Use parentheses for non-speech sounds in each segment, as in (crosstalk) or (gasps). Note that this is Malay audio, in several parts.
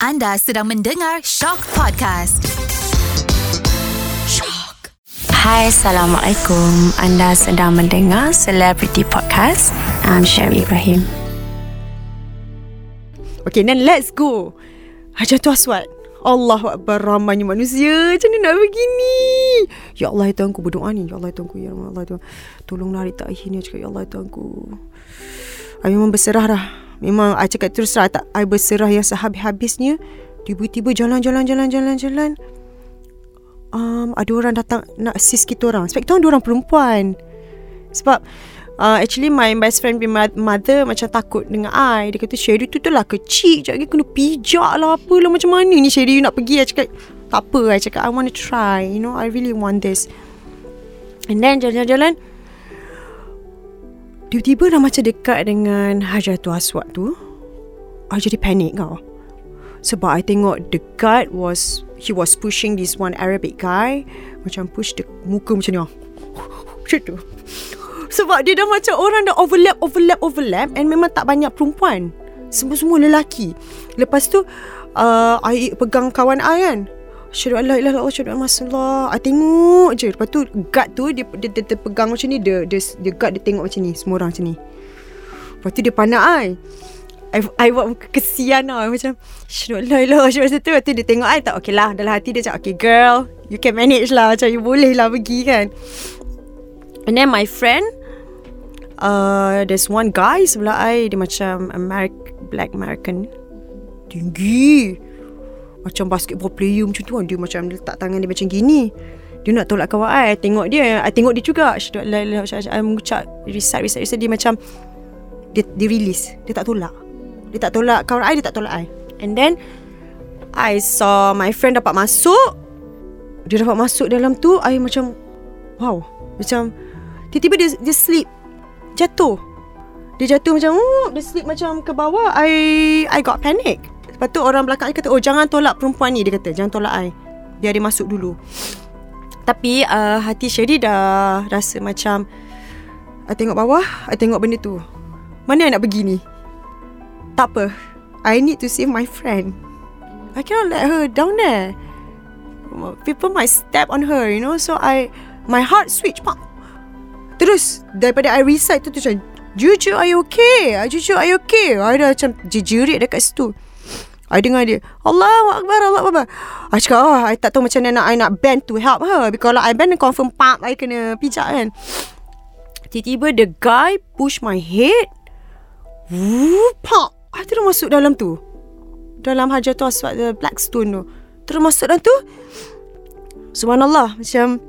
Anda sedang mendengar Shock Podcast. Shock. Hai, Assalamualaikum. Anda sedang mendengar Celebrity Podcast. I'm Sherry Ibrahim. Okay, then let's go. Hajatul Aswad. Allahu Akbar ramainya manusia Macam mana nak begini Ya Allah ya Tuhan ku berdoa ni Ya Allah ya Tuhan ku Ya Allah ya Tuhan Tolonglah hari tak akhirnya Cakap Ya Allah ya Tuhan ku I memang berserah dah Memang I cakap terus lah tak, I berserah yang sehabis-habisnya. Tiba-tiba jalan-jalan Jalan-jalan Jalan um, Ada orang datang Nak assist kita orang. Sebab kita orang orang perempuan. Sebab uh, Actually my best friend punya mother Macam takut dengan I. Dia kata Sherry tu tu lah kecil Sekejap lagi kena pijak lah Apalah macam mana ni Sherry nak pergi? I cakap Tak apa I cakap I want to try. You know I really want this. And then jalan-jalan Tiba-tiba dah macam dekat dengan Hajatul Aswad tu I jadi panik kau Sebab I tengok the guard was He was pushing this one Arabic guy Macam push the muka macam ni ah. Macam tu sebab dia dah macam orang dah overlap, overlap, overlap and memang tak banyak perempuan. Semua-semua lelaki. Lepas tu, uh, I pegang kawan I kan. Asyadu Allah ilah Allah Asyadu Allah I tengok je. Lepas tu guard tu Dia, dia, dia, dia pegang macam ni. Dia, dia, dia guard dia tengok macam ni. Semua orang macam ni. Lepas tu dia pandang I I, I buat muka kesian lah Macam Asyadu Allah ilah Allah Lepas tu dia tengok I tak Okay lah. Dalam hati dia cakap Okay girl You can manage lah. Macam you boleh lah pergi kan. And then my friend uh, There's one guy sebelah I. Dia macam Americ- Black American. Tinggi Macam basketball player macam tu kan Dia macam letak tangan dia macam gini Dia nak tolak kawan I tengok dia I tengok dia juga I mengucap Recite recite recite Dia macam Dia, dia release Dia tak tolak Dia tak tolak kawan I Dia tak tolak I And then I saw my friend dapat masuk Dia dapat masuk dalam tu I macam Wow Macam Tiba-tiba dia, dia sleep jatuh. Dia jatuh macam dia slip macam ke bawah. I I got panic. Lepas tu orang belakang I kata, "Oh, jangan tolak perempuan ni." Dia kata, "Jangan tolak I. Biar dia masuk dulu." Tapi uh, hati Sherry dah rasa macam I tengok bawah, I tengok benda tu. Mana I nak pergi ni? Tak apa. I need to save my friend. I cannot let her down there. People might step on her, you know. So I my heart switch pak Terus Daripada I recite tu tu macam Jujur are you okay Jujur are you okay I dah macam Jerit dekat situ I dengar dia Allah Akbar Allah Akbar. I cakap oh, I tak tahu macam mana I nak bend to help her Because kalau I bend Confirm pump I kena pijak kan. Tiba-tiba the guy Push my head Woo, Pak I terus masuk dalam tu. Dalam Hajatul Aswad The black stone tu. Terus masuk dalam tu. Subhanallah Macam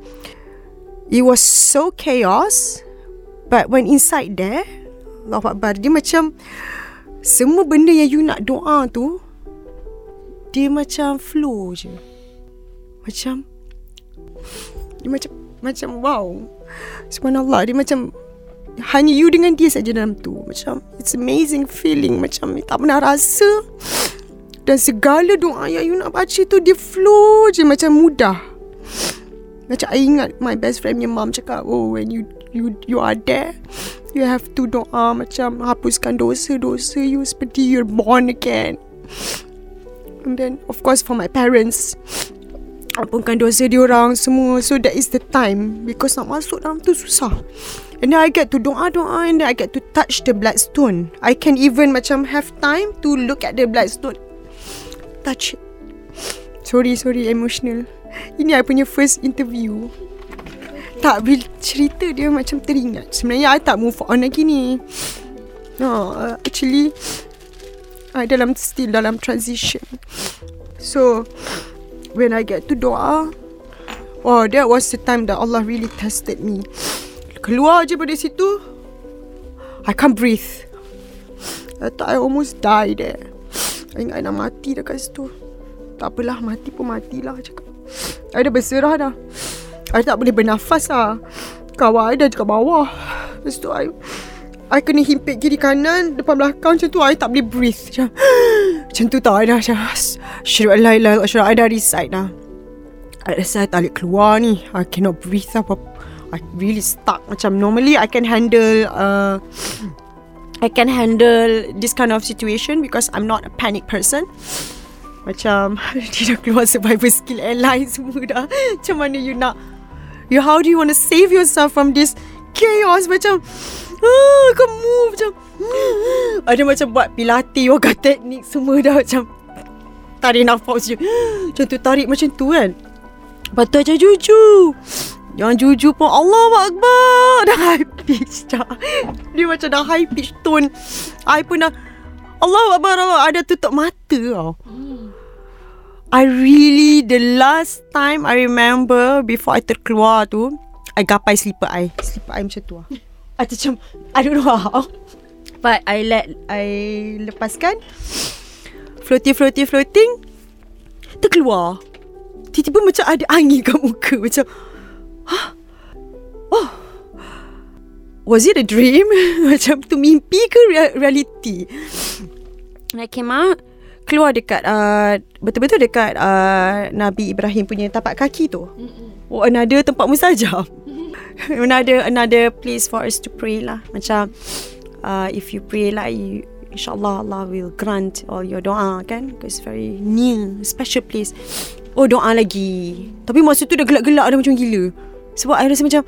It was so chaos. But when inside there Allah Akbar Dia macam Semua benda yang you nak doa tu Dia macam flow je. Macam Dia macam Macam wow. Subhanallah Dia macam Hanya you dengan dia saja dalam tu. Macam It's amazing feeling. Macam tak pernah rasa. Dan segala doa yang you nak baca tu Dia flow je Macam mudah. Macam I ingat my best friend punya mom cakap, oh when you you you are there, you have to doa macam hapuskan dosa-dosa you seperti you're born again. And then of course for my parents, ampunkan dosa diorang semua. So that is the time because nak masuk dalam tu susah. And then I get to doa-doa and then I get to touch the bloodstone. I can even macam have time to look at the bloodstone. Touch it. Sorry, sorry, emotional. Ini I punya first interview Tak bila cerita dia macam teringat Sebenarnya I tak move on lagi ni No, uh, actually I dalam still dalam transition. So When I get to doa Oh that was the time that Allah really tested me. Keluar je dari situ I can't breathe. I thought I almost die there I ingat I nak mati dekat situ. Tak apalah mati pun matilah cakap. I dah berserah dah. I tak boleh bernafas lah Kawan I dah dekat bawah. Lepas tu I I kena himpit kiri kanan Depan belakang macam tu. I tak boleh breathe. Macam (gasps) Macam tu tau I dah macam Syuruk Allah ilah Syuruk I dah recite dah. I rasa I tak boleh keluar ni. I cannot breathe apa I really stuck. Macam normally I can handle uh, (sniffs) I can handle This kind of situation Because I'm not a panic person. (sniffs) Macam (laughs) Dia dah keluar survival skill airline (laughs) semua dah. Macam mana you nak you How do you want to save yourself from this chaos? Macam ah, Kau move macam ah. Ada macam buat pilates Yoga teknik semua dah Macam Tarik nafas je. Macam tu tarik macam tu kan. Lepas tu macam juju. Yang juju pun Allah Akbar. Dah high pitch dah Dia macam dah high pitch tone. I pun dah Allah Akbar Allah Ada tutup mata tau. I really The last time I remember Before I terkeluar tu I gapai slipper I Slipper I macam tu lah I macam I don't know how. But I let I lepaskan. Floating floating floating. Terkeluar. Tiba-tiba macam ada angin kat muka. Macam Hah? Oh. Was it a dream? (laughs) macam tu mimpi ke rea- reality? I came out. Keluar dekat uh, Betul-betul dekat uh, Nabi Ibrahim punya tapak kaki tu. Oh another tempat mustajab (laughs) Another Another place for us to pray lah. Macam uh, If you pray lah you, InsyaAllah Allah will grant all your doa kan? Because very near Special place. Oh doa lagi. Tapi masa tu dah gelak-gelak dah macam gila. Sebab I rasa macam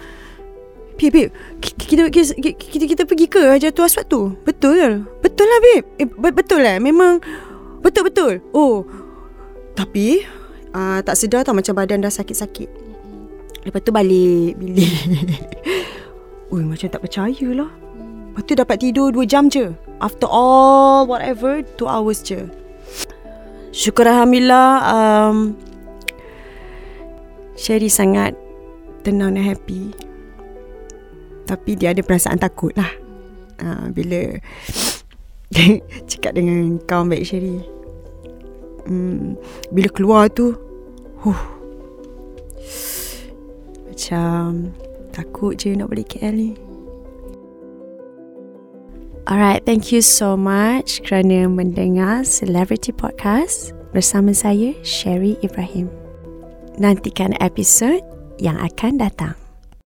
Babe, babe kita, kita, kita, kita, pergi ke Hajar tu Aswad tu? Betul. Betul lah babe. Eh, be- Betul lah. Memang Betul-betul. Oh Tapi uh, Tak sedar tau Macam badan dah sakit-sakit Lepas tu balik Bilik. (laughs) Ui macam tak percaya lah. Lepas tu dapat tidur 2 jam je. After all Whatever 2 hours je. Syukur Alhamdulillah um, Sherry sangat Tenang dan happy. Tapi dia ada perasaan takut lah. Uh, Bila (laughs) Cakap dengan kawan baik Sherry hmm, Bila keluar tu huh, Macam Takut je nak balik KL ni Alright, thank you so much kerana mendengar Celebrity Podcast bersama saya, Sherry Ibrahim. Nantikan episod yang akan datang.